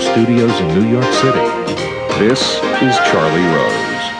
studios in New York City. This is Charlie Rose.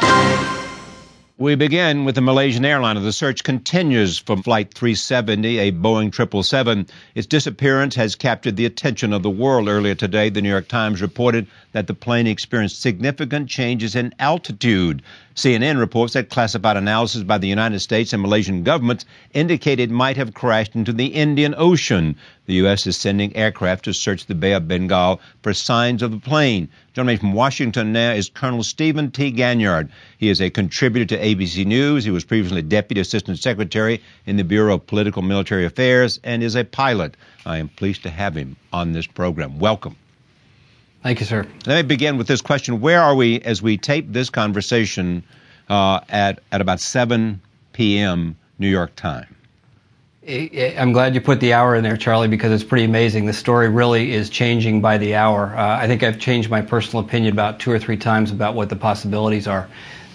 We begin with the Malaysian airliner. The search continues for Flight 370, a Boeing 777. Its disappearance has captured the attention of the world. Earlier today, the New York Times reported that the plane experienced significant changes in altitude. CNN reports that classified analysis by the United States and Malaysian governments indicated it might have crashed into the Indian Ocean. The U.S. is sending aircraft to search the Bay of Bengal for signs of the plane. Joining me from Washington now is Colonel Stephen T. Ganyard. He is a contributor to ABC News. He was previously Deputy Assistant Secretary in the Bureau of Political Military Affairs and is a pilot. I am pleased to have him on this program. Welcome. Thank you, sir. Let me begin with this question. Where are we as we tape this conversation uh, at, at about 7 p.m. New York time? I'm glad you put the hour in there, Charlie, because it's pretty amazing. The story really is changing by the hour. Uh, I think I've changed my personal opinion about two or three times about what the possibilities are.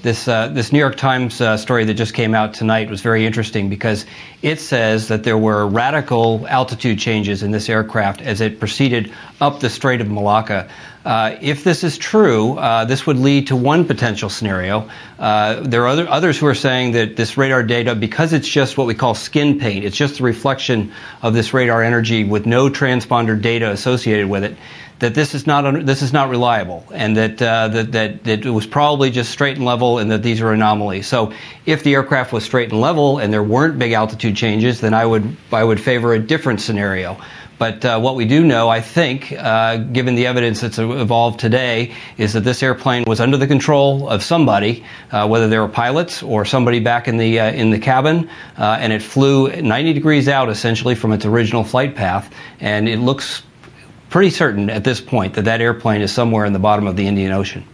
This, uh, this New York Times uh, story that just came out tonight was very interesting because it says that there were radical altitude changes in this aircraft as it proceeded up the Strait of Malacca. Uh, if this is true, uh, this would lead to one potential scenario. Uh, there are other, others who are saying that this radar data, because it's just what we call skin paint, it's just the reflection of this radar energy with no transponder data associated with it, that this is not this is not reliable, and that, uh, that that that it was probably just straight and level, and that these are anomalies. So, if the aircraft was straight and level and there weren't big altitude changes, then I would I would favor a different scenario. But uh, what we do know, I think, uh, given the evidence that's evolved today, is that this airplane was under the control of somebody, uh, whether they were pilots or somebody back in the uh, in the cabin, uh, and it flew 90 degrees out essentially from its original flight path, and it looks pretty certain at this point that that airplane is somewhere in the bottom of the Indian Ocean.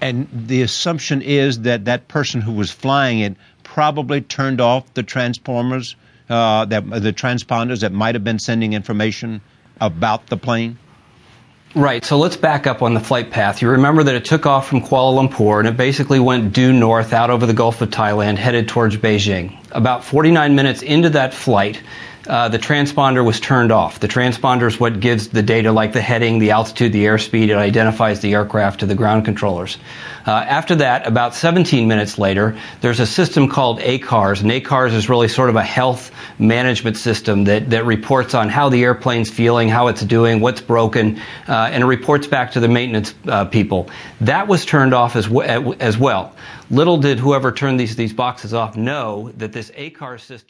And the assumption is that that person who was flying it probably turned off the transformers, uh, that the transponders that might have been sending information about the plane. Right. So let's back up on the flight path. You remember that it took off from Kuala Lumpur and it basically went due north out over the Gulf of Thailand, headed towards Beijing. About 49 minutes into that flight, uh, the transponder was turned off. The transponder is what gives the data like the heading, the altitude, the airspeed. It identifies the aircraft to the ground controllers. Uh, after that, about 17 minutes later, there's a system called ACARS, and ACARS is really sort of a health management system that, that reports on how the airplane's feeling, how it's doing, what's broken, uh, and it reports back to the maintenance uh, people. That was turned off as, w- as well. Little did whoever turned these, these boxes off know that this ACARS system